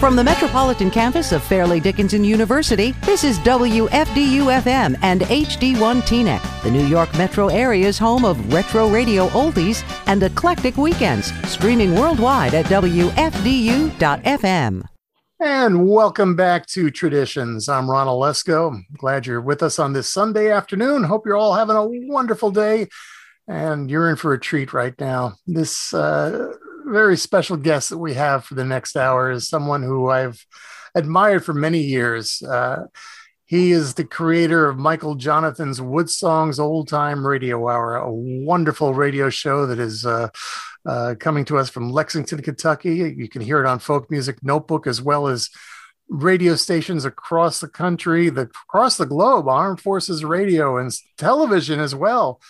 From the metropolitan campus of Fairleigh Dickinson University, this is WFDU FM and HD1 Teaneck, the New York metro area's home of retro radio oldies and eclectic weekends, streaming worldwide at WFDU.FM. And welcome back to Traditions. I'm Ron Olesko. Glad you're with us on this Sunday afternoon. Hope you're all having a wonderful day and you're in for a treat right now. This uh, very special guest that we have for the next hour is someone who I've admired for many years. Uh, he is the creator of Michael Johnathon's Wood Songs Old Time Radio Hour, a wonderful radio show that is uh, uh, coming to us from Lexington, Kentucky. You can hear it on Folk Music Notebook as well as radio stations across the country, the, across the globe, Armed Forces Radio and television as well.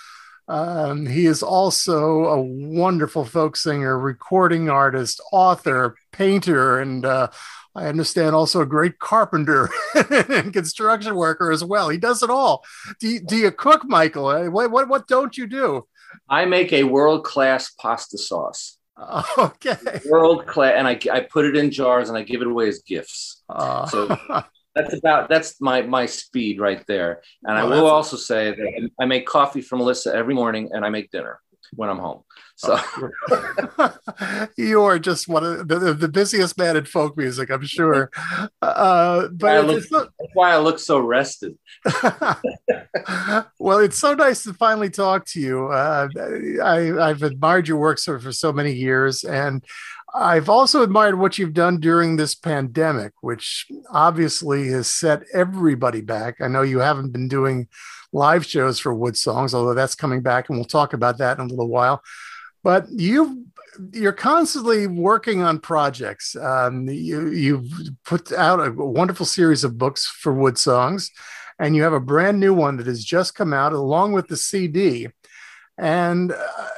Um, he is also a wonderful folk singer, recording artist, author, painter, and uh, I understand also a great carpenter and construction worker as well. He does it all. Do you, do you cook, Michael? Uh, what, what, what don't you do? I make a world class pasta sauce. Okay. World class, and I, I put it in jars and I give it away as gifts. Uh. So that's about that's my my speed right there. And I will also say that I make coffee for Melissa every morning, and I make dinner when I'm home. So you are just one of the, the, busiest man in folk music, I'm sure. Uh, but look, that's why I look so rested. well, it's so nice to finally talk to you. Uh, I, have admired your work for, for so many years, and I've also admired what you've done during this pandemic, which obviously has set everybody back. I know you haven't been doing live shows for Wood Songs, although that's coming back, and we'll talk about that in a little while. But you you're constantly working on projects. Um, you you've put out a wonderful series of books for Wood Songs, and you have a brand new one that has just come out along with the CD. And uh,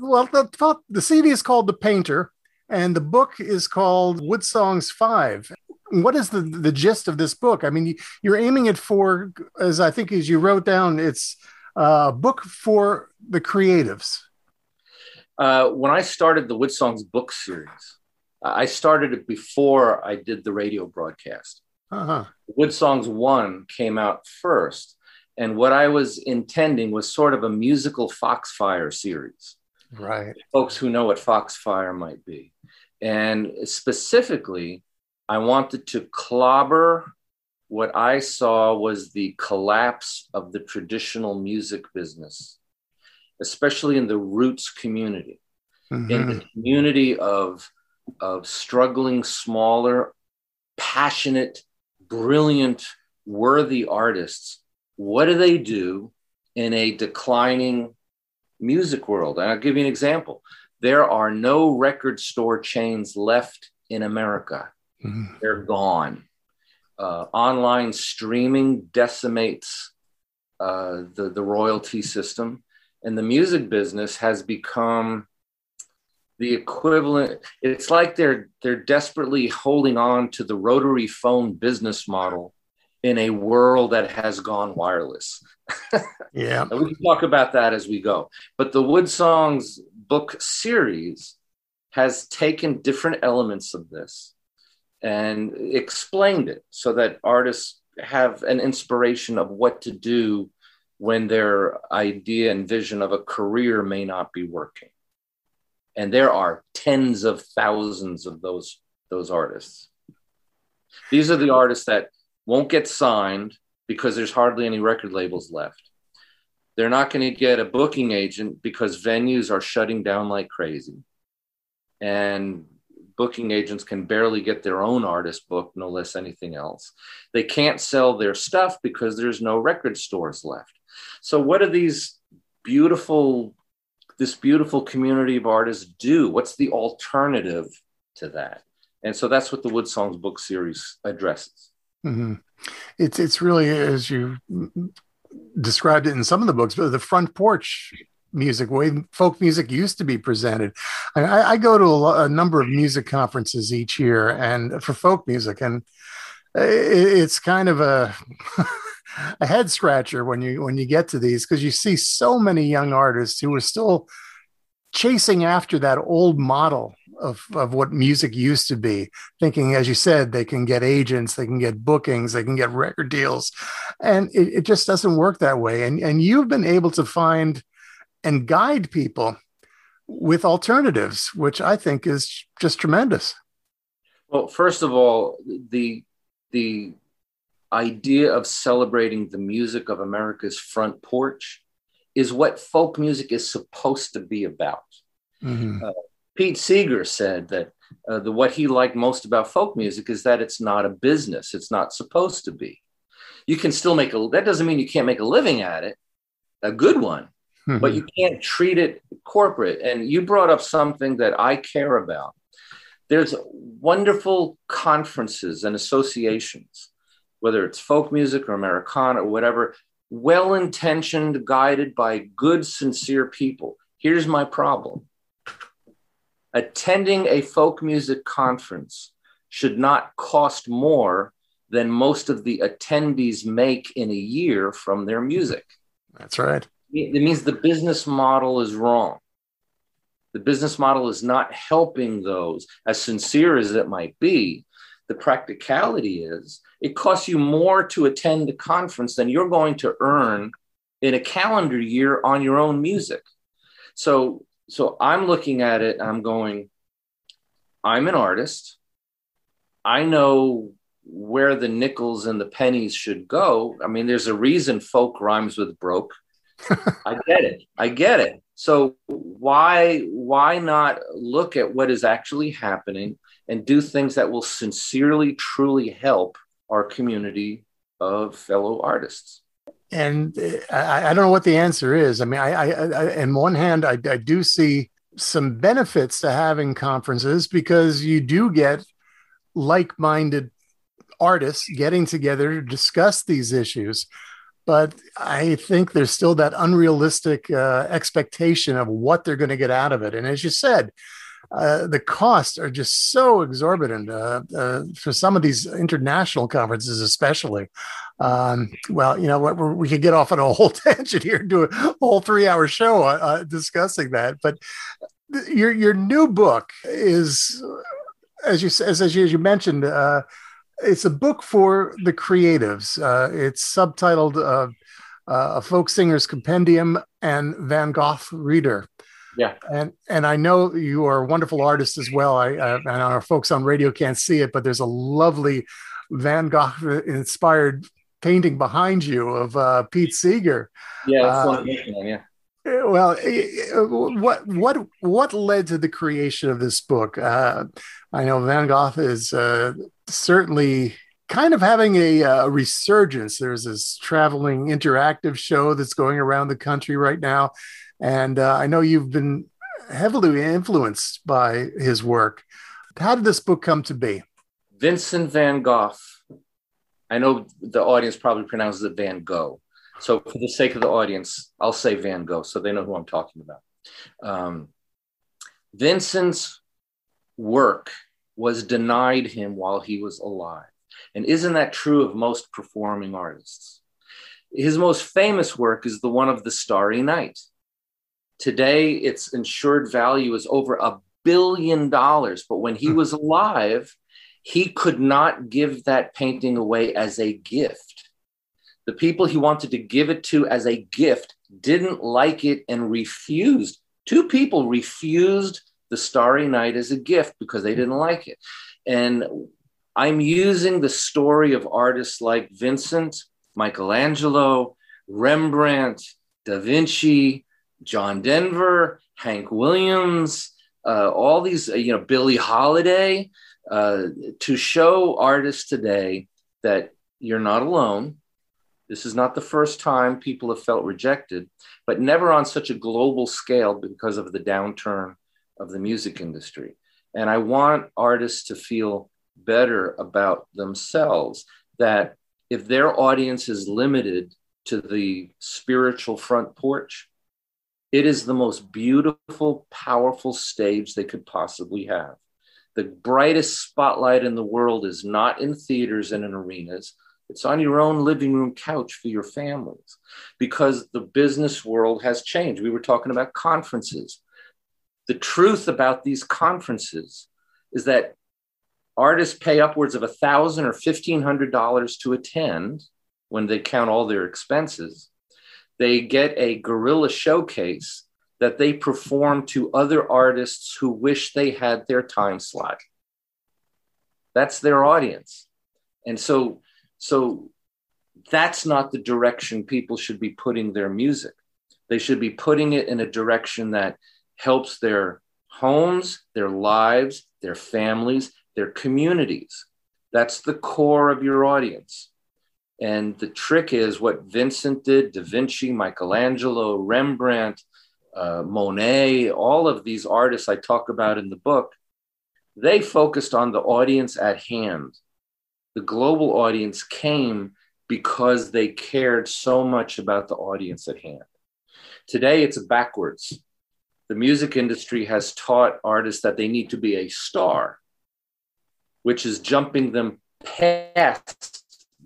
well, the, the CD is called The Painter, and the book is called Wood Songs Five. What is the, the gist of this book? I mean, you're aiming it for, as I think as you wrote down, it's a book for the creatives. Uh, when I started the Wood Songs book series, I started it before I did the radio broadcast. Uh-huh. Wood Songs 1 came out first and what I was intending was sort of a musical Foxfire series. Right. Folks who know what Foxfire might be. And specifically, I wanted to clobber what I saw was the collapse of the traditional music business, especially in the roots community, mm-hmm. in the community of, of struggling, smaller, passionate, brilliant, worthy artists what do they do in a declining music world? And I'll give you an example. There are no record store chains left in America. Mm-hmm. They're gone. Uh, online streaming decimates uh, the, the royalty system. And the music business has become the equivalent. It's like they're they're desperately holding on to the rotary phone business model in a world that has gone wireless. yeah. and we can talk about that as we go. But the Wood Songs book series has taken different elements of this and explained it so that artists have an inspiration of what to do when their idea and vision of a career may not be working. And there are tens of thousands of those, those artists. These are the artists that won't get signed because there's hardly any record labels left. They're not going to get a booking agent because venues are shutting down like crazy. And booking agents can barely get their own artist booked, no less anything else. They can't sell their stuff because there's no record stores left. So, what do these beautiful, this beautiful community of artists do? What's the alternative to that? And so that's what the Wood Songs book series addresses. Mm-hmm. It's it's really as you described it in some of the books, but the front porch music, way folk music used to be presented. I, I go to a, a, number of music conferences each year, and for folk music, and it, it's kind of a a head scratcher when you when you get to these because you see so many young artists who are still chasing after that old model of, of what music used to be, thinking, as you said, they can get agents, they can get bookings, they can get record deals. And it, it just doesn't work that way. And, and you've been able to find and guide people with alternatives, which I think is just tremendous. Well, first of all, the the idea of celebrating the music of America's front porch is what folk music is supposed to be about. Mm-hmm. Uh, Pete Seeger said that uh, the what he liked most about folk music is that it's not a business. It's not supposed to be. You can still make a. That doesn't mean you can't make a living at it, a good one, mm-hmm. but you can't treat it corporate. And you brought up something that I care about. There's wonderful conferences and associations, whether it's folk music or Americana or whatever, well intentioned, guided by good, sincere people. Here's my problem attending a folk music conference should not cost more than most of the attendees make in a year from their music. That's right. It means the business model is wrong. The business model is not helping those, as sincere as it might be. The practicality is it costs you more to attend the conference than you're going to earn in a calendar year on your own music. So so I'm looking at it I'm going, I'm an artist. I know where the nickels and the pennies should go. I mean, there's a reason folk rhymes with broke. I get it. I get it. So why why not look at what is actually happening and do things that will sincerely truly help our community of fellow artists? And I, I, don't know what the answer is. I mean, I, I, I on one hand, I, I do see some benefits to having conferences because you do get like-minded artists getting together to discuss these issues. But I think there's still that unrealistic uh, expectation of what they're going to get out of it. And as you said, uh, the costs are just so exorbitant uh, uh, for some of these international conferences, especially. Um, well, you know what? We could get off on a whole tangent here and do a whole three-hour show uh, uh, discussing that. But your your new book is, as you as as you, as you mentioned, it's a book for the creatives. it's subtitled "A Folk Singer's Compendium" and Van Gogh Reader. Yeah. And and I know you are a wonderful artist as well. I, I and our folks on radio can't see it, but there's a lovely Van Gogh inspired painting behind you of uh, Pete Seeger. Yeah, uh, yeah. Well, eh, eh, what what what led to the creation of this book? Uh, I know Van Gogh is uh, certainly kind of having a, a, uh, resurgence. There's this traveling interactive show that's going around the country right now, and uh, I know you've been heavily influenced by his work. How did this book come to be? Vincent van Gogh. I know the audience probably pronounces it Van Gogh. So, for the sake of the audience, I'll say Van Gogh so they know who I'm talking about. Um, Vincent's work was denied him while he was alive. And isn't that true of most performing artists? His most famous work is the one of the Starry Night. Today, its insured value is over a billion dollars. But when he hmm. was alive, he could not give that painting away as a gift. The people he wanted to give it to as a gift didn't like it and refused. Two people refused the Starry Night as a gift because they didn't like it. And I'm using the story of artists like Vincent, Michelangelo, Rembrandt, Da Vinci, John Denver, Hank Williams, uh, all these, uh, you know, Billie Holiday, uh, to show artists today that you're not alone. This is not the first time people have felt rejected, but never on such a global scale because of the downturn of the music industry. And I want artists to feel better about themselves that if their audience is limited to the spiritual front porch, it is the most beautiful, powerful stage they could possibly have. The brightest spotlight in the world is not in theaters and in arenas. It's on your own living room couch for your families because the business world has changed. We were talking about conferences. the truth about these conferences is that artists pay upwards of a thousand or fifteen hundred dollars to attend when they count all their expenses. They get a guerrilla showcase that they perform to other artists who wish they had their time slot. That's their audience. And so, so that's not the direction people should be putting their music. They should be putting it in a direction that helps their homes, their lives, their families, their communities. That's the core of your audience. And the trick is what Vincent did, Da Vinci, Michelangelo, Rembrandt, uh, Monet, all of these artists I talk about in the book, they focused on the audience at hand. The global audience came because they cared so much about the audience at hand. Today, it's backwards. The music industry has taught artists that they need to be a star, which is jumping them past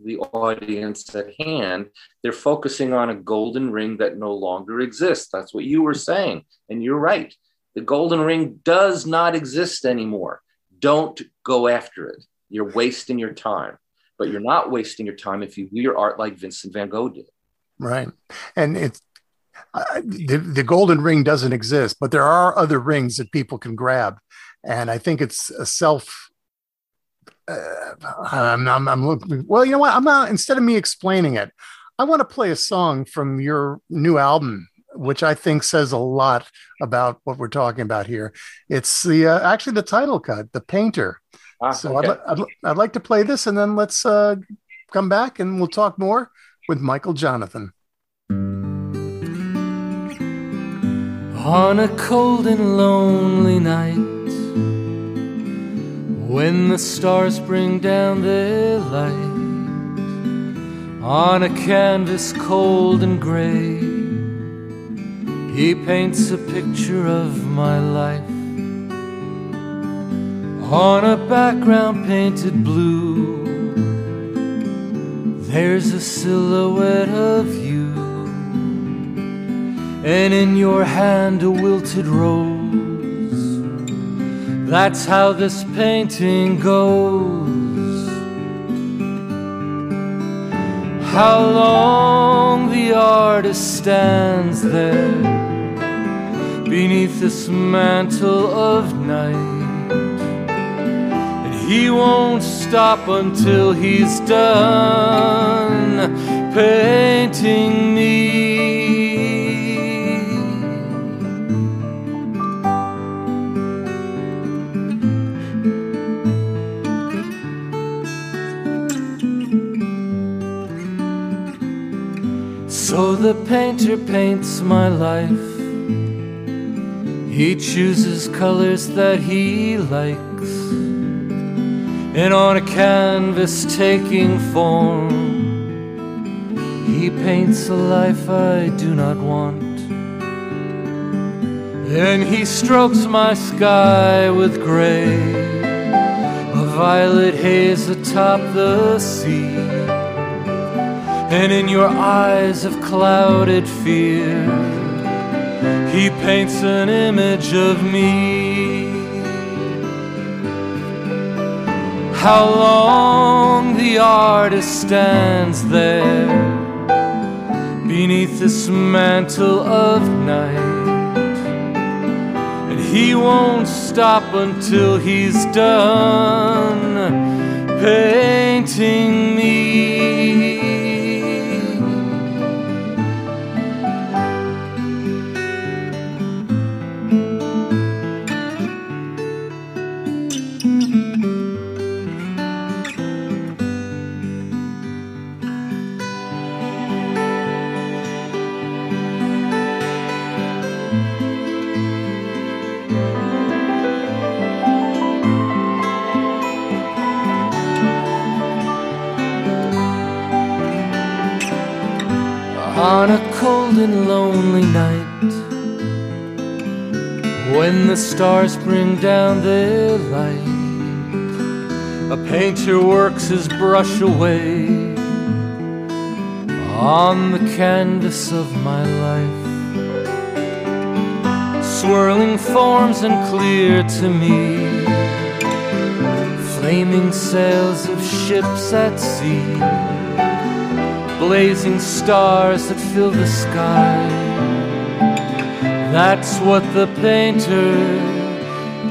the audience at hand. They're focusing on a golden ring that no longer exists. That's what you were saying. And you're right. The golden ring does not exist anymore. Don't go after it. You're wasting your time. But you're not wasting your time if you do your art like Vincent van Gogh did. Right. And it's uh, the, the golden ring doesn't exist, but there are other rings that people can grab. And I think it's a self uh, I'm, I'm, I'm looking. Well, you know what? I'm not. Instead of me explaining it, I want to play a song from your new album, which I think says a lot about what we're talking about here. It's the uh, actually the title cut, "The Painter." Ah, so okay. I'd, I'd, I'd, like to play this, and then let's uh, come back and we'll talk more with Michael Johnathon. On a cold and lonely night when the stars bring down their light on a canvas cold and gray, he paints a picture of my life on a background painted blue. There's a silhouette of you, and in your hand a wilted rose. That's how this painting goes. How long the artist stands there beneath this mantle of night. And he won't stop until he's done painting me. So the painter paints my life. He chooses colors that he likes. And on a canvas taking form, he paints a life I do not want. Then he strokes my sky with gray, a violet haze atop the sea and in your eyes of clouded fear, he paints an image of me. How long the artist stands there beneath this mantle of night, and he won't stop until he's done painting me. On a cold and lonely night when the stars bring down their light. A painter works his brush away on the canvas of my life. swirling forms and clear to me. Flaming sails of ships at sea, blazing stars that fill the sky. That's what the painter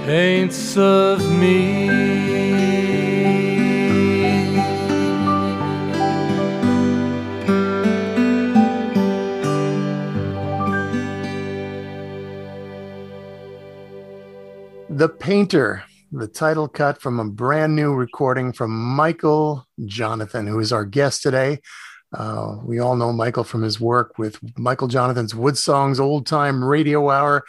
paints of me. The Painter, the title cut from a brand new recording from Michael Johnathon, who is our guest today. Uh, we all know Michael from his work with Michael Johnathon's Wood Songs Old Time Radio Hour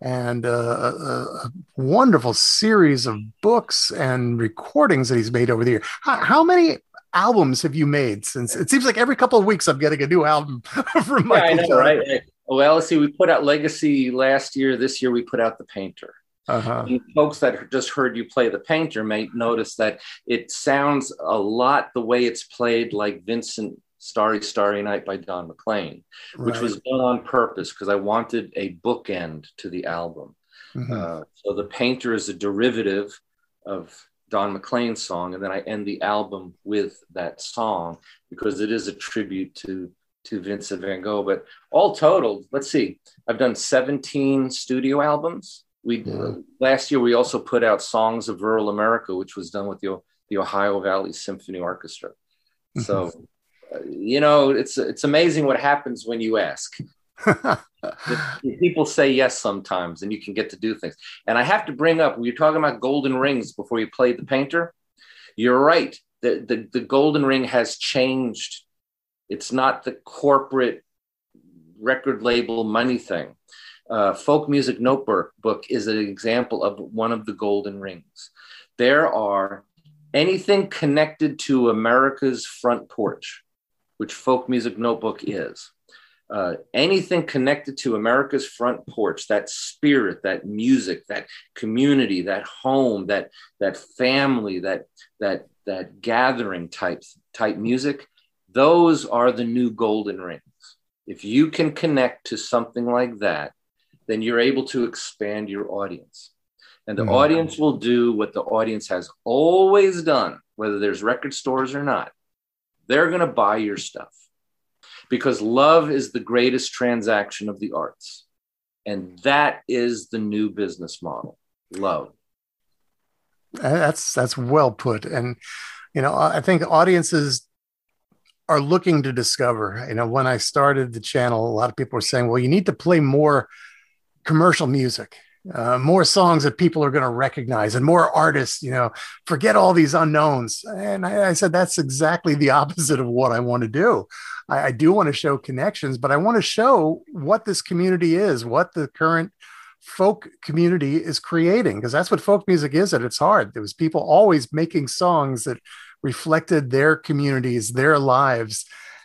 and uh, a, a, wonderful series of books and recordings that he's made over the year. How, how, many albums have you made since? It seems like every couple of weeks I'm getting a new album from Michael. Yeah, I know, right? Well, let's see. We put out Legacy last year. This year we put out The Painter. Uh-huh. folks that just heard you play the painter may notice that it sounds a lot the way it's played like Vincent Starry Starry Night by Don McLean, right. which was done on purpose because I wanted a bookend to the album. Mm-hmm. Uh, so the painter is a derivative of Don McLean's song, and then I end the album with that song because it is a tribute to to Vincent Van Gogh. But all totaled, let's see, I've done 17 studio albums we yeah. last year we also put out Songs of Rural America, which was done with the the Ohio Valley Symphony Orchestra. Mm-hmm. So, uh, you know, it's it's amazing what happens when you ask. people say yes sometimes, and you can get to do things. And I have to bring up we are talking about golden rings before you played the painter. You're right. The, the, the golden ring has changed. It's not the corporate record label money thing uh, folk music notebook book is an example of one of the golden rings. There are anything connected to America's front porch, which folk music notebook is. Uh, anything connected to America's front porch, that spirit, that music, that community, that home, that that family, that that that gathering type type music, those are the new golden rings. If you can connect to something like that, then you're able to expand your audience. And the mm-hmm. audience will do what the audience has always done, whether there's record stores or not. They're going to buy your stuff because love is the greatest transaction of the arts. And that is the new business model love. That's that's well put. And you know, I think audiences are looking to discover. You know, when I started the channel, a lot of people were saying, "Well, you need to play more commercial music, uh, more songs that people are going to recognize, and more artists. You know, forget all these unknowns. And I, I said that's exactly the opposite of what I want to do. I, I do want to show connections, but I want to show what this community is, what the current folk community is creating, because that's what folk music is at its heart. There was people always making songs that reflected their communities, their lives.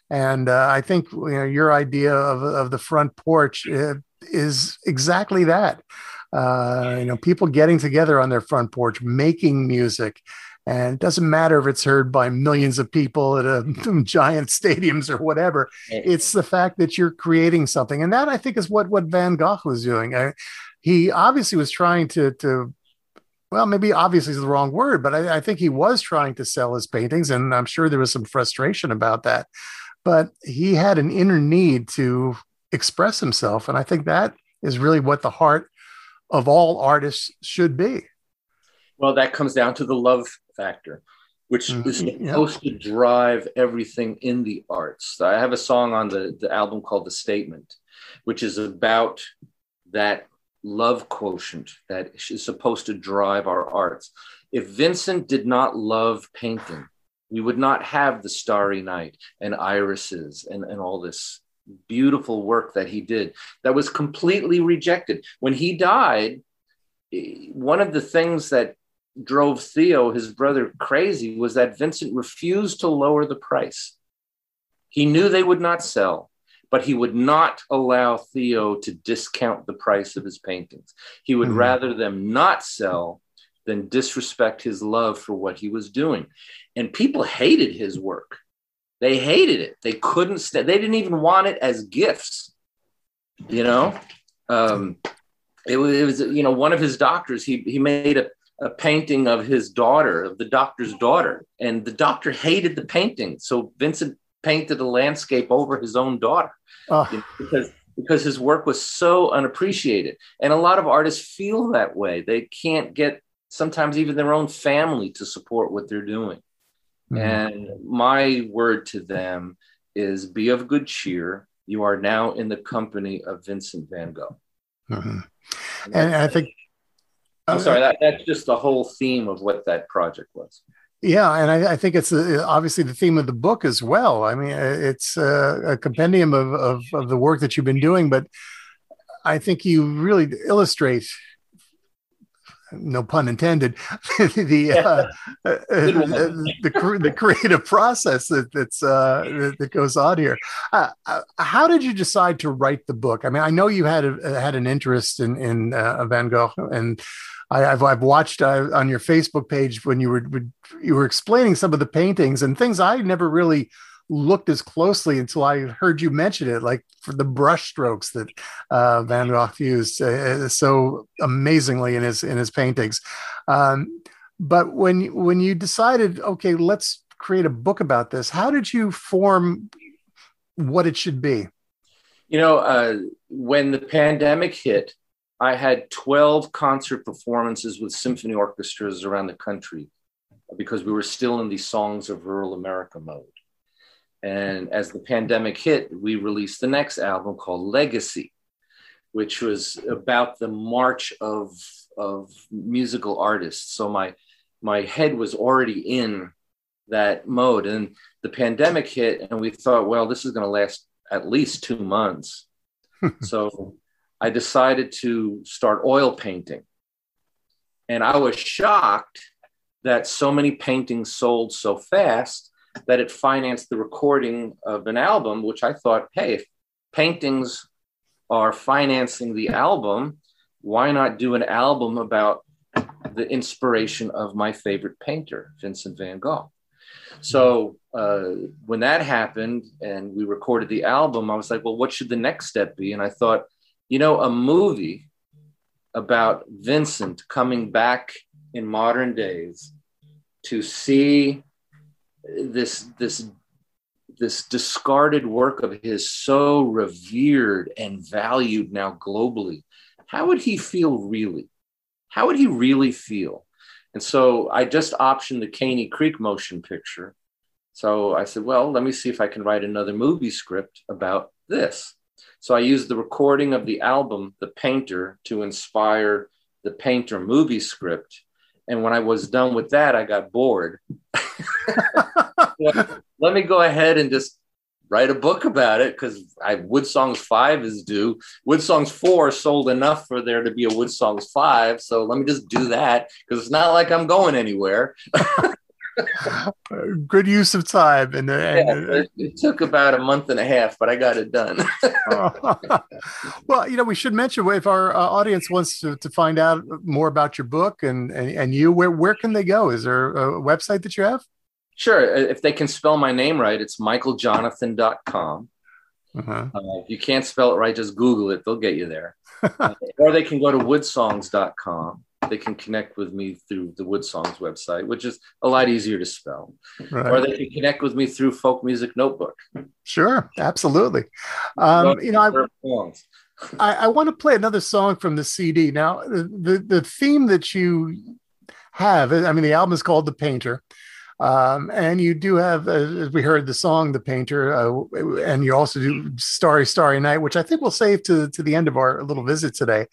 And uh, I think you know your idea of, of the front porch uh, is exactly that. Uh, you know, people getting together on their front porch, making music. And it doesn't matter if it's heard by millions of people at a, giant stadiums or whatever. It's the fact that you're creating something. And that I think is what, what Van Gogh was doing. I, he obviously was trying to, to well, maybe obviously is the wrong word, but I, I, think he was trying to sell his paintings, and I'm sure there was some frustration about that. But he had an inner need to express himself. And I think that is really what the heart of all artists should be. Well, that comes down to the love factor, which mm-hmm. is supposed yeah. to drive everything in the arts. I have a song on the, the album called The Statement, which is about that love quotient that is supposed to drive our arts. If Vincent did not love painting, we would not have the Starry Night and irises and, and all this beautiful work that he did that was completely rejected. When he died, one of the things that drove Theo, his brother, crazy was that Vincent refused to lower the price. He knew they would not sell, but he would not allow Theo to discount the price of his paintings. He would mm-hmm. rather them not sell than disrespect his love for what he was doing. And people hated his work. They hated it. They couldn't. St- they didn't even want it as gifts. You know, um, it was, it was you know one of his doctors he he made a, a painting of his daughter of the doctor's daughter and the doctor hated the painting so vincent painted a landscape over his own daughter oh. you know, because because his work was so unappreciated and a lot of artists feel that way they can't get sometimes even their own family to support what they're doing mm-hmm. and my word to them is be of good cheer you are now in the company of vincent van gogh mm-hmm. and i think i'm sorry that, that's just the whole theme of what that project was yeah, and I, I think it's uh, obviously the theme of the book as well. I mean, uh, it's uh, a compendium of, of, of the work that you've been doing, but I think you really illustrate no pun intended, the, uh, uh, the, the, the creative process that that's uh, that, goes on here. Uh, uh, how did you decide to write the book? I mean, I know you had a, had an interest in in Van Gogh and I, have I've watched uh, on your Facebook page when you were you were explaining some of the paintings and things I never really looked as closely until I heard you mention it, like for the brush strokes that uh, Van Gogh used uh, so amazingly in his in his paintings. Um, but when when you decided, okay, let's create a book about this, how did you form what it should be? You know, uh, when the pandemic hit, I had 12 concert performances with symphony orchestras around the country because we were still in the Songs of Rural America mode. And as the pandemic hit, we released the next album called Legacy, which was about the march of, of musical artists. So my, my head was already in that mode. And the pandemic hit, and we thought, well, this is going to last at least two months. so I decided to start oil painting. And I was shocked that so many paintings sold so fast that it financed the recording of an album, which I thought, hey, if paintings are financing the album, why not do an album about the inspiration of my favorite painter, Vincent van Gogh? So uh, when that happened and we recorded the album, I was like, well, what should the next step be? And I thought, you know, a movie about Vincent coming back in modern days to see this this this discarded work of his so revered and valued now globally how would he feel really how would he really feel and so i just optioned the caney creek motion picture so i said well let me see if i can write another movie script about this so I used the recording of the album, The Painter, to inspire the Painter movie script. And when I was done with that, I got bored. Let me go ahead and just write a book about it because I Wood Songs 5 is due. Wood Songs 4 sold enough for there to be a Wood Songs 5. So let me just do that because it's not like I'm going anywhere. good use of time. And, and yeah, it, it, took about a month and a half, but I got it done. well, you know, we should mention if our uh, audience wants to, to find out more about your book and, and, and you, where, where can they go? Is there a website that you have? Sure. If they can spell my name right, it's michaeljohnathon.com. Uh-huh. Uh, if you can't spell it right, just Google it. They'll get you there. uh, or they can go to woodsongs.com they can connect with me through the Wood Songs website, which is a lot easier to spell. Right. Or they can connect with me through Folk Music Notebook. Sure, absolutely. Um, you know, I, I, I, want to play another song from the CD. Now, the, the theme that you have, I mean, the album is called The Painter. Um, and you do have, uh, as we heard, the song "The Painter," uh, and you also do "Starry, Starry Night," which I think we'll save to to the end of our little visit today.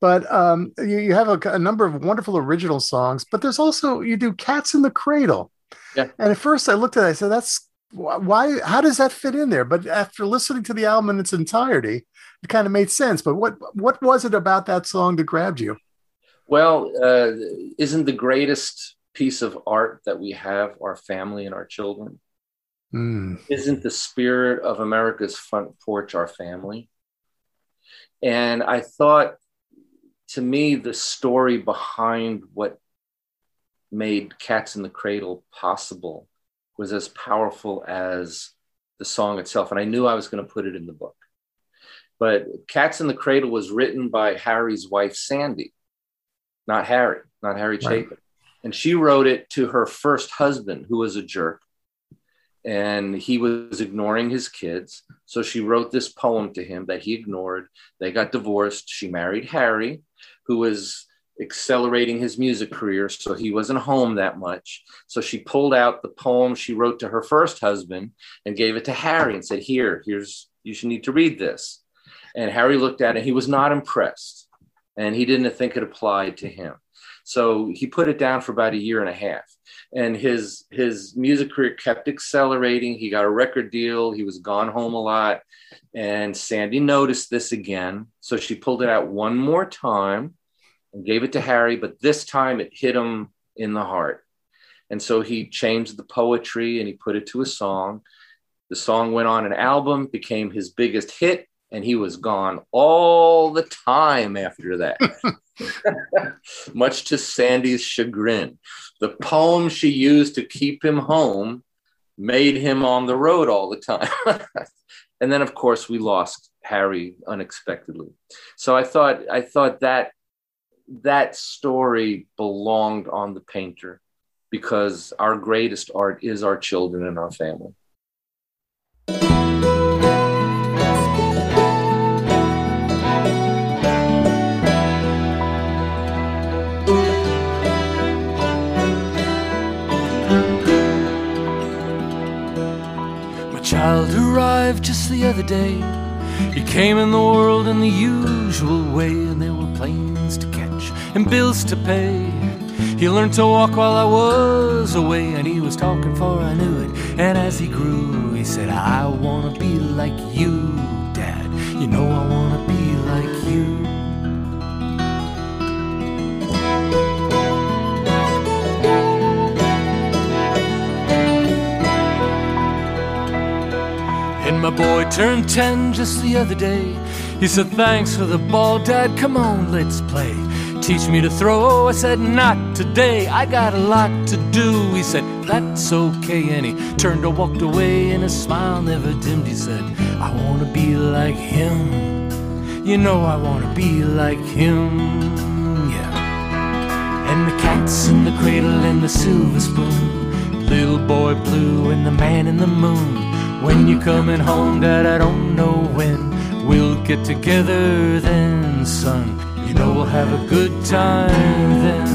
But um, you, you have a, a, number of wonderful original songs, but there's also you do "Cats in the Cradle." Yeah. And at first, I looked at it, I said, "That's why? How does that fit in there?" But after listening to the album in its entirety, it kind of made sense. But what what was it about that song that grabbed you? Well, uh, isn't the greatest piece of art that we have our family and our children? Mm. Isn't the spirit of America's front porch our family? And I thought to me, the story behind what made Cats in the Cradle possible was as powerful as the song itself. And I knew I was going to put it in the book. But Cats in the Cradle was written by Harry's wife, Sandy, not Harry, not Harry Chapin. Right. And she wrote it to her first husband, who was a jerk. And he was ignoring his kids. So she wrote this poem to him that he ignored. They got divorced. She married Harry, who was accelerating his music career. So he wasn't home that much. So she pulled out the poem she wrote to her first husband and gave it to Harry and said, Here, here's, you should need to read this. And Harry looked at it. He was not impressed and he didn't think it applied to him. So he put it down for about a year and a half. And his his music career kept accelerating. He got a record deal. He was gone home a lot. And Sandy noticed this again. So she pulled it out one more time and gave it to Harry, but this time it hit him in the heart. And so he changed the poetry and he put it to a song. The song went on an album, became his biggest hit, and he was gone all the time after that. Much to Sandy's chagrin. The poem she used to keep him home made him on the road all the time. and then of course we lost Harry unexpectedly. So I thought I thought that that story belonged on the painter because our greatest art is our children and our family. Child arrived just the other day. He came in the world in the usual way, and there were planes to catch and bills to pay. He learned to walk while I was away, and he was talking for I knew it. And as he grew, he said, I wanna be like you, Dad. You know I My boy turned 10 just the other day. He said, Thanks for the ball, Dad. Come on, let's play. Teach me to throw. I said, Not today. I got a lot to do. He said, That's okay. And he turned and walked away, and his smile never dimmed. He said, I want to be like him. You know, I want to be like him. Yeah. And the cats in the cradle and the silver spoon. Little boy blue and the man in the moon. When you're coming home, Dad, I don't know when. We'll get together then, son. You know we'll have a good time then.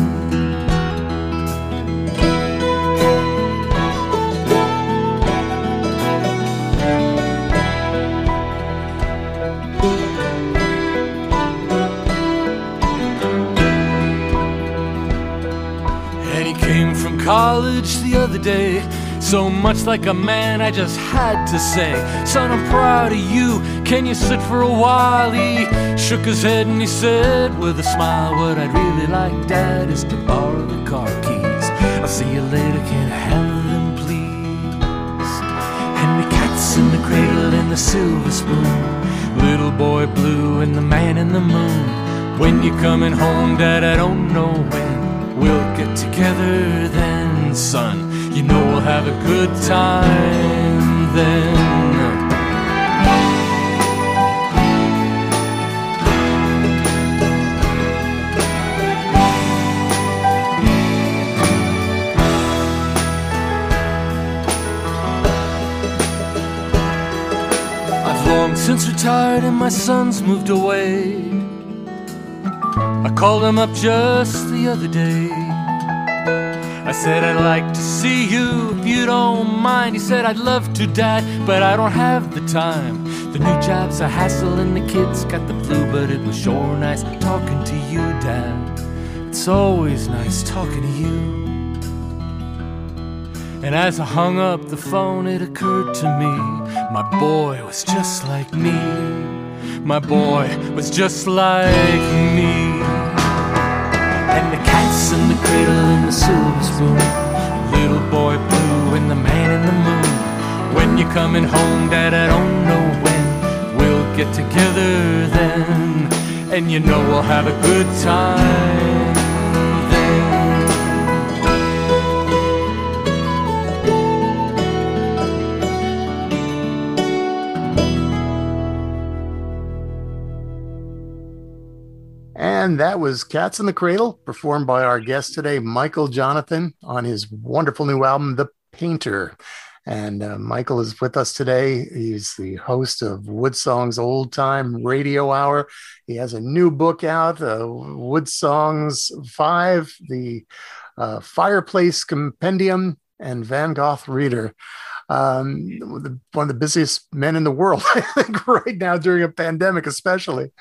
And he came from college the other day so much like a man, I just had to say, Son, I'm proud of you. Can you sit for a while? He shook his head and he said with a smile, What I'd really like, Dad, is to borrow the car keys. I'll see you later, can I have them, please? And the cat's in the cradle and the silver spoon. Little boy blue and the man in the moon. When you're coming home, Dad, I don't know when. We'll get together then, son. You know we'll have a good time then. I've long since retired and my son's moved away. I called him up just the other day. I said, I'd like to see you if you don't mind. He said, I'd love to, Dad, but I don't have the time. The new job's a hassle and the kids got the flu, but it was sure nice talking to you, Dad. It's always nice talking to you. And as I hung up the phone, it occurred to me my boy was just like me. My boy was just like me Little boy blue and the man in the moon. When you're coming home, Dad, I don't know when. We'll get together then, and you know we'll have a good time. And that was Cats in the Cradle, performed by our guest today, Michael Johnathon, on his wonderful new album, The Painter. And uh, Michael is with us today. He's the host of Woodsong's Old Time Radio Hour. He has a new book out, uh, Woodsongs 5, the uh, Fireplace Compendium, and Van Gogh Reader um, one of the busiest men in the world, I think, right now during a pandemic, especially.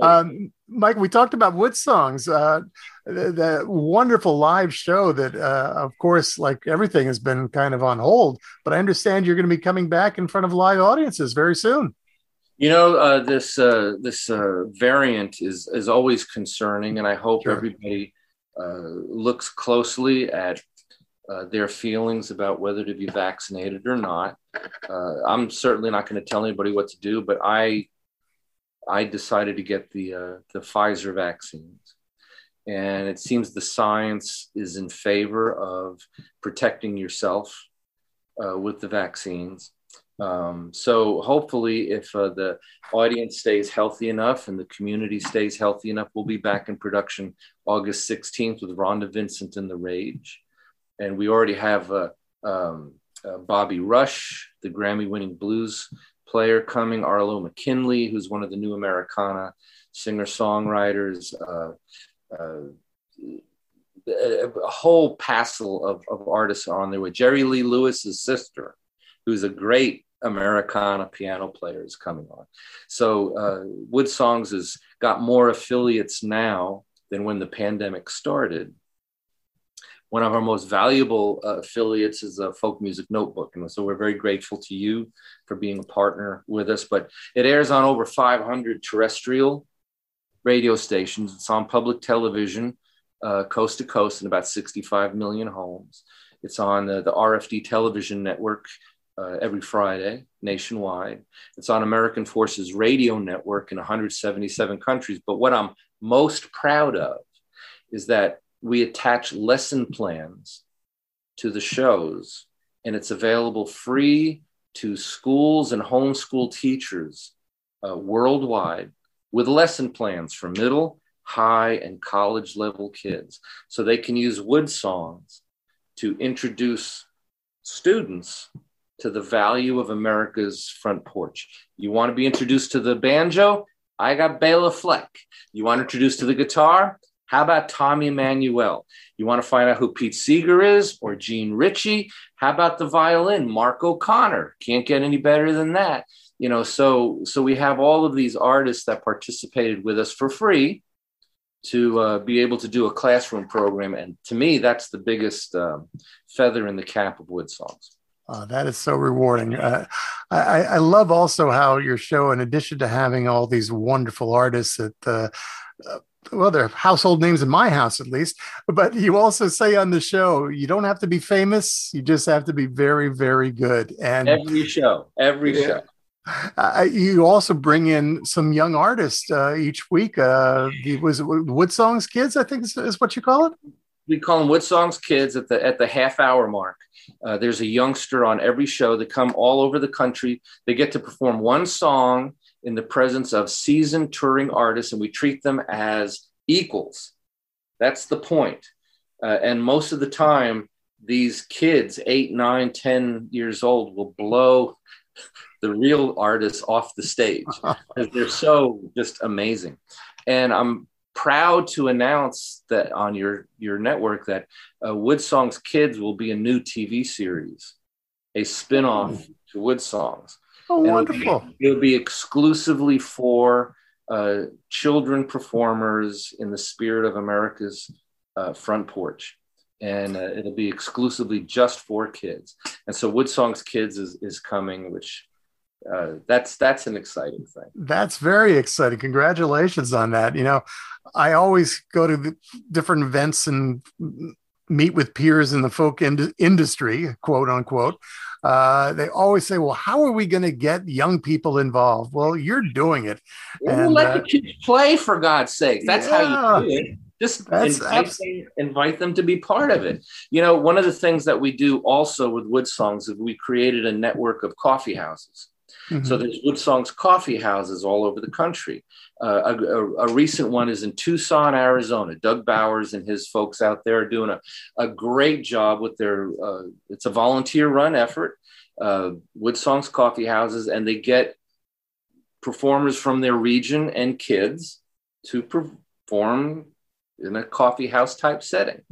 Um, Mike, we talked about Woodsongs, uh, the, the, wonderful live show that, uh, of course, like everything has been kind of on hold, but I understand you're going to be coming back in front of live audiences very soon. You know, uh, this uh, this uh, variant is is always concerning, and I hope sure. everybody uh, looks closely at uh, their feelings about whether to be vaccinated or not. Uh, I'm certainly not going to tell anybody what to do, but I I decided to get the uh, the Pfizer vaccines, and it seems the science is in favor of protecting yourself uh, with the vaccines. Um, so hopefully, if uh, the audience stays healthy enough and the community stays healthy enough, we'll be back in production August 16th with Rhonda Vincent and the Rage and we already have uh, um, uh, Bobby Rush, the Grammy-winning blues player, coming. Arlo McKinley, who's one of the new Americana singer-songwriters. Uh, uh a, whole passel of, of artists on there with Jerry Lee Lewis's sister, who's a great Americana piano player, is coming on. So uh, Woodsongs has got more affiliates now than when the pandemic started one of our most valuable uh, affiliates is a folk music notebook. And so we're very grateful to you for being a partner with us. But it airs on over 500 terrestrial radio stations. It's on public television uh, coast to coast in about 65 million homes. It's on the, the rfd television network uh, every friday nationwide. It's on american forces radio network in 177 countries. But what i'm most proud of is that we attach lesson plans to the shows, and it's available free to schools and homeschool teachers uh, worldwide with lesson plans for middle, high, and college level kids. So they can use wood songs to introduce students to the value of America's front porch. You want to be introduced to the banjo? I got Bela Fleck. You want to introduce to the guitar? How about Tommy Emmanuel? You want to find out who Pete Seeger is or Jean Ritchie? How about the violin, Mark O'Connor? Can't get any better than that. You know, so so we have all of these artists that participated with us for free to uh, be able to do a classroom program, and to me, that's the biggest um, feather in the cap of Woodsongs. Uh, that is so rewarding. Uh, I, I, love also how your show, in addition to having all these wonderful artists that uh, well, they're household names in my house at least. But you also say on the show, you don't have to be famous; you just have to be very, very good. And every show, every yeah. show. Uh, you also bring in some young artists uh, each week. Uh, was it Woodsongs Kids? I think is, is, what you call it. We call them Woodsongs Kids at the at the half hour mark. Uh, there's a youngster on every show. They come all over the country. They get to perform one song in the presence of seasoned touring artists and we treat them as equals. That's the point. Uh, and most of the time, these kids, eight, nine, ten years old, will blow the real artists off the stage because they're so just amazing. And I'm proud to announce that on your, your network that uh, Woodsongs Kids will be a new TV series, a spinoff to Woodsongs. Oh, and wonderful. It'll be, it'll be exclusively for uh, children performers in the spirit of America's uh, front porch. And uh, it'll be exclusively just for kids. And so Woodsongs Kids is, is coming, which uh, that's that's an exciting thing. That's very exciting. Congratulations on that. You know, I always go to different events and meet with peers in the folk ind- industry, quote unquote, uh, they always say, "Well, how are we going to get young people involved?" Well, you're doing it. and, let uh, the kids play for God's sake. That's yeah, how you do it. Just invite them, invite them to be part of it. You know, one of the things that we do also with Wood Songs is we created a network of coffee houses. Mm-hmm. So there's Woodsong's coffee houses all over the country. Uh, a, a, a, recent one is in Tucson, Arizona. Doug Bowers and his folks out there are doing a, a great job with their. Uh, it's a volunteer run effort. Uh, Woodsong's coffee houses, and they get performers from their region and kids to perform in a coffee house type setting.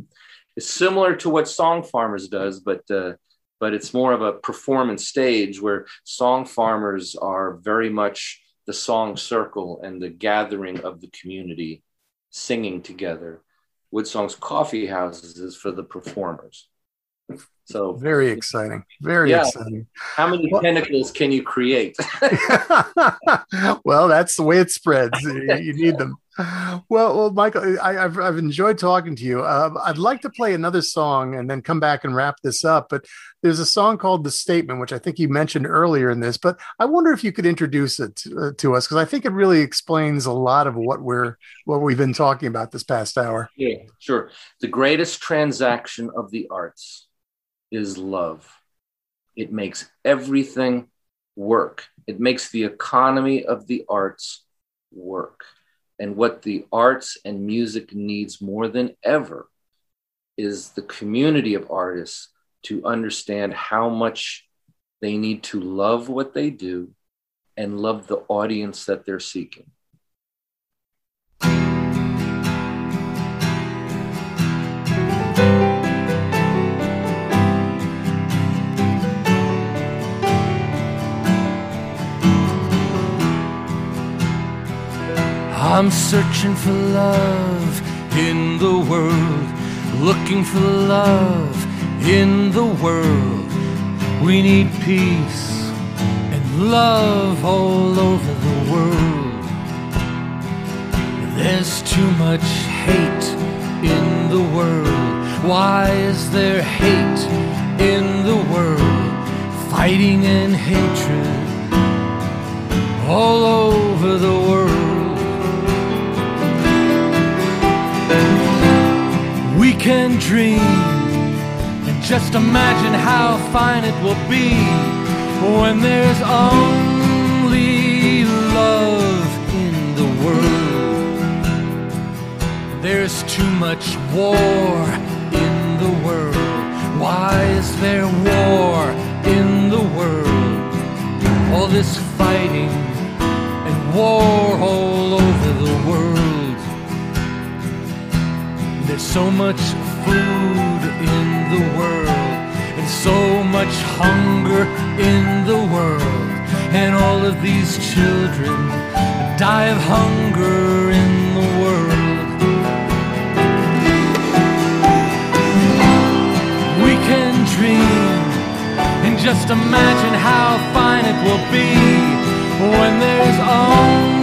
It's similar to what Song Farmers does, but uh, but it's more of a performance stage where Song Farmers are very much the song circle and the gathering of the community singing together. Woodsong's coffee houses is for the performers. So very exciting. Very yeah. exciting. How many well, tentacles can you create? well, that's the way it spreads. you need them. Well, well, Michael, I, have I've enjoyed talking to you. Uh, I'd like to play another song and then come back and wrap this up. But there's a song called "The Statement," which I think you mentioned earlier in this. But I wonder if you could introduce it to, uh, to us because I think it really explains a lot of what we're what we've been talking about this past hour. Yeah, sure. The greatest transaction of the arts is love. It makes everything work. It makes the economy of the arts work. And what the arts and music needs more than ever is the community of artists to understand how much they need to love what they do and love the audience that they're seeking. I'm searching for love in the world, looking for love in the world. We need peace and love all over the world. There's too much hate in the world. Why is there hate in the world? Fighting and hatred all over the world. Can dream and just imagine how fine it will be when there's only love in the world. There's too much war in the world. Why is there war in the world? All this fighting and war all over the world. There's so much food in the world, and so much hunger in the world, and all of these children die of hunger in the world. We can dream and just imagine how fine it will be when there's only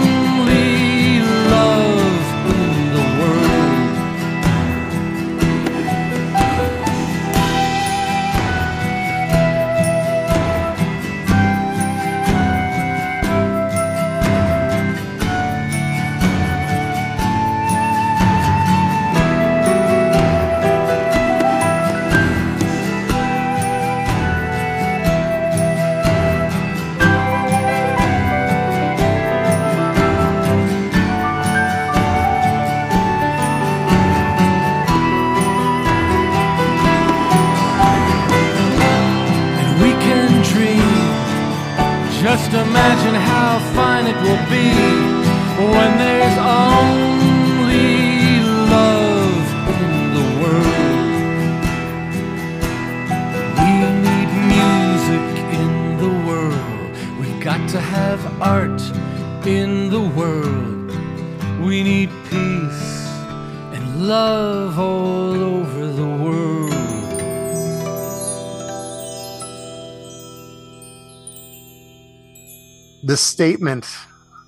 Statement,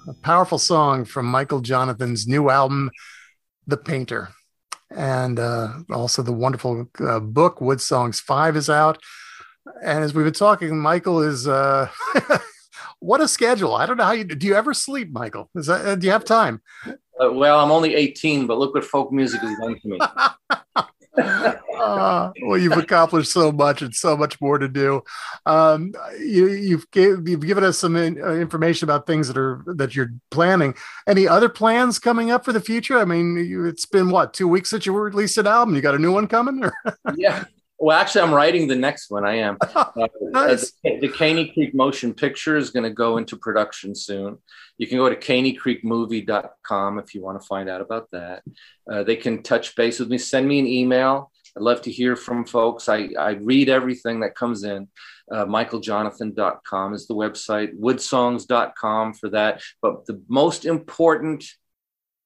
a powerful song from Michael Johnathon's new album, The Painter. And uh, also the wonderful uh, book, Wood Songs 5 is out. And as we've been talking, Michael is, uh, what a schedule. I don't know how you, do you ever sleep, Michael? Is that, uh, do you have time? Uh, well, I'm only 18, but look what folk music has done to me. uh, well, you've accomplished so much and so much more to do. Um, you, you've gave, you've given us some in, uh, information about things that are that you're planning. Any other plans coming up for the future? I mean, you, it's been what two weeks since you released an album. You got a new one coming? yeah. Well, actually, I'm writing the next one. I am. Uh, nice. the, the Caney Creek Motion Picture is going to go into production soon. You can go to caneycreekmovie.com if you want to find out about that. Uh, they can touch base with me, send me an email. I'd love to hear from folks. I, I read everything that comes in. Uh, michaeljohnathon.com is the website, woodsongs.com for that. But the most important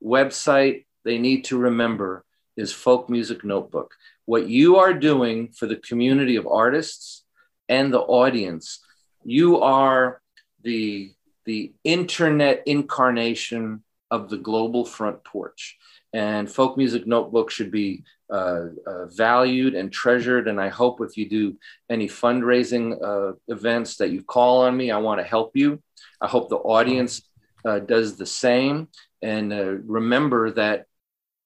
website they need to remember is Folk Music Notebook. What you are doing for the community of artists and the audience, you are the, the internet incarnation of the global front porch. And Folk Music Notebook should be uh, uh, valued and treasured. And I hope if you do any fundraising uh, events that you call on me, I want to help you. I hope the audience uh, does the same. And uh, remember that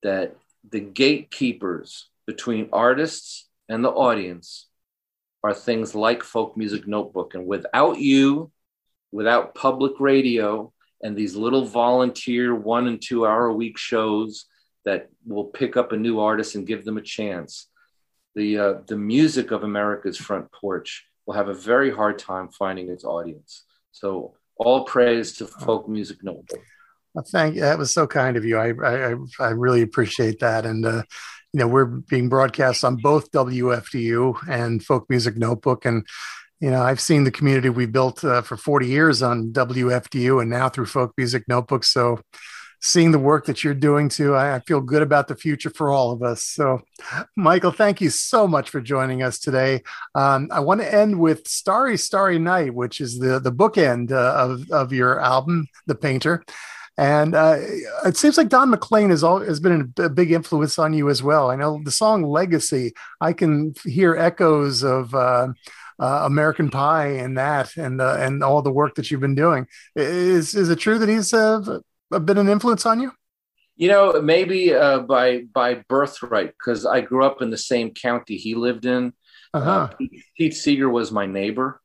that the gatekeepers between artists and the audience are things like Folk Music Notebook. And without you, without public radio and these little volunteer one and two hour a week shows that will pick up a new artist and give them a chance. The, uh, the music of America's front porch will have a very hard time finding its audience. So all praise to Folk Music Notebook. Well, thank you. That was so kind of you. I I, I really appreciate that. And uh, you know, we're being broadcast on both WFDU and Folk Music Notebook, and you know, I've seen the community we built uh, for 40 years on WFDU, and now through Folk Music Notebook. So seeing the work that you're doing too. I, I, feel good about the future for all of us. So, Michael, thank you so much for joining us today. Um, I want to end with Starry, Starry Night, which is the, the bookend uh, of, of your album, The Painter. And uh, it seems like Don McLean has, all, has been a big influence on you as well. I know the song Legacy, I can hear echoes of. Uh, uh, American Pie and that, and uh, and all the work that you've been doing. Is is it true that he's uh, been an influence on you? You know, maybe uh, by by birthright, because I grew up in the same county he lived in. Uh-huh. Uh, Pete, Pete Seeger was my neighbor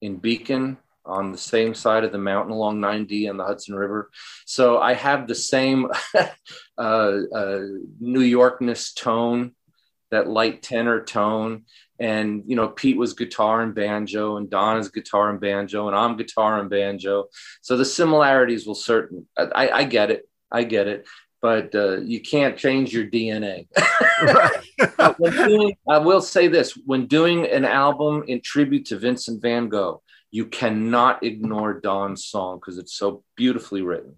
in Beacon on the same side of the mountain along 9D and the Hudson River. So I have the same uh, uh, New Yorkness tone, that light tenor tone. And, you know, Pete was guitar and banjo, and Don is guitar and banjo, and I'm guitar and banjo. So the similarities will certain, I, I get it. I get it. But uh, you can't change your DNA. doing, I will say this when doing an album in tribute to Vincent van Gogh, you cannot ignore Don's song because it's so beautifully written.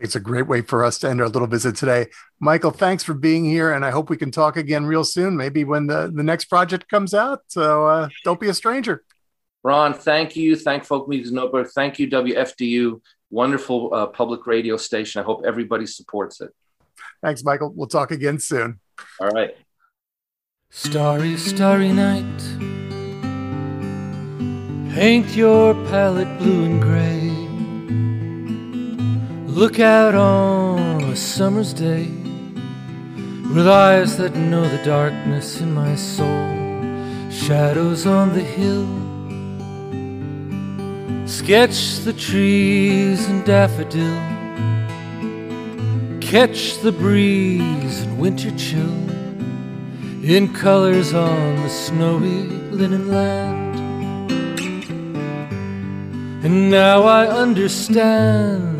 It's a great way for us to end our little visit today. Michael, thanks for being here, and I hope we can talk again real soon, maybe when the, the next project comes out. So uh, don't be a stranger. Ron, thank you. Thank Folk Music Notebook. Thank you, WFDU. Wonderful uh, public radio station. I hope everybody supports it. Thanks, Michael. We'll talk again soon. All right. Starry, starry night. Paint your palette blue and gray. Look out on a summer's day with eyes that know the darkness in my soul. Shadows on the hill. Sketch the trees and daffodil. Catch the breeze and winter chill in colors on the snowy linen land. And now I understand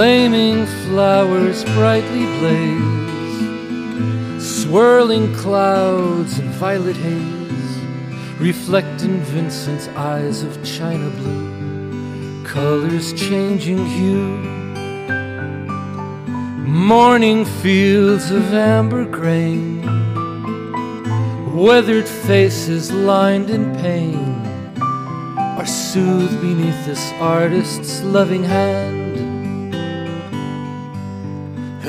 flaming flowers brightly blaze swirling clouds and violet haze reflect in Vincent's eyes of china blue, colors changing hue. Morning fields of amber grain, weathered faces lined in pain are soothed beneath this artist's loving hand.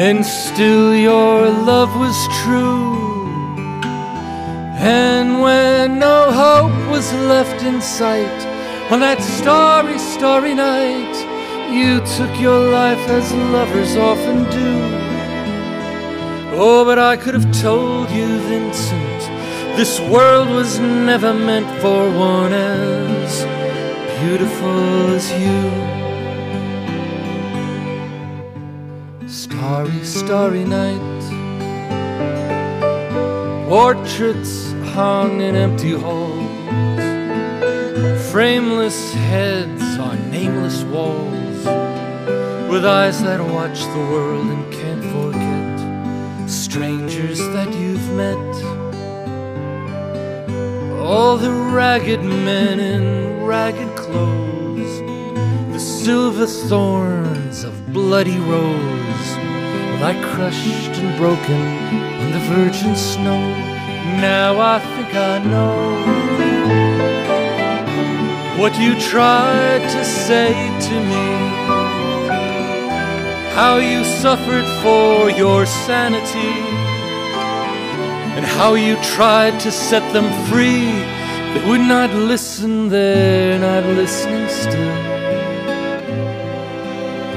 And still your love was true. And when no hope was left in sight, on that starry, starry night, you took your life as lovers often do. Oh, but I could have told you, Vincent, this world was never meant for one as beautiful as you. Starry, starry night, portraits hung in empty halls, frameless heads on nameless walls, with eyes that watch the world and can't forget strangers that you've met. All the ragged men in ragged clothes, the silver thorns of bloody rose, lie crushed and broken on the virgin snow. Now I think I know what you tried to say to me, how you suffered for your sanity and how you tried to set them free. They would not listen, they're not listening still.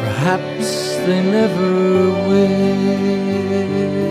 Perhaps they never will.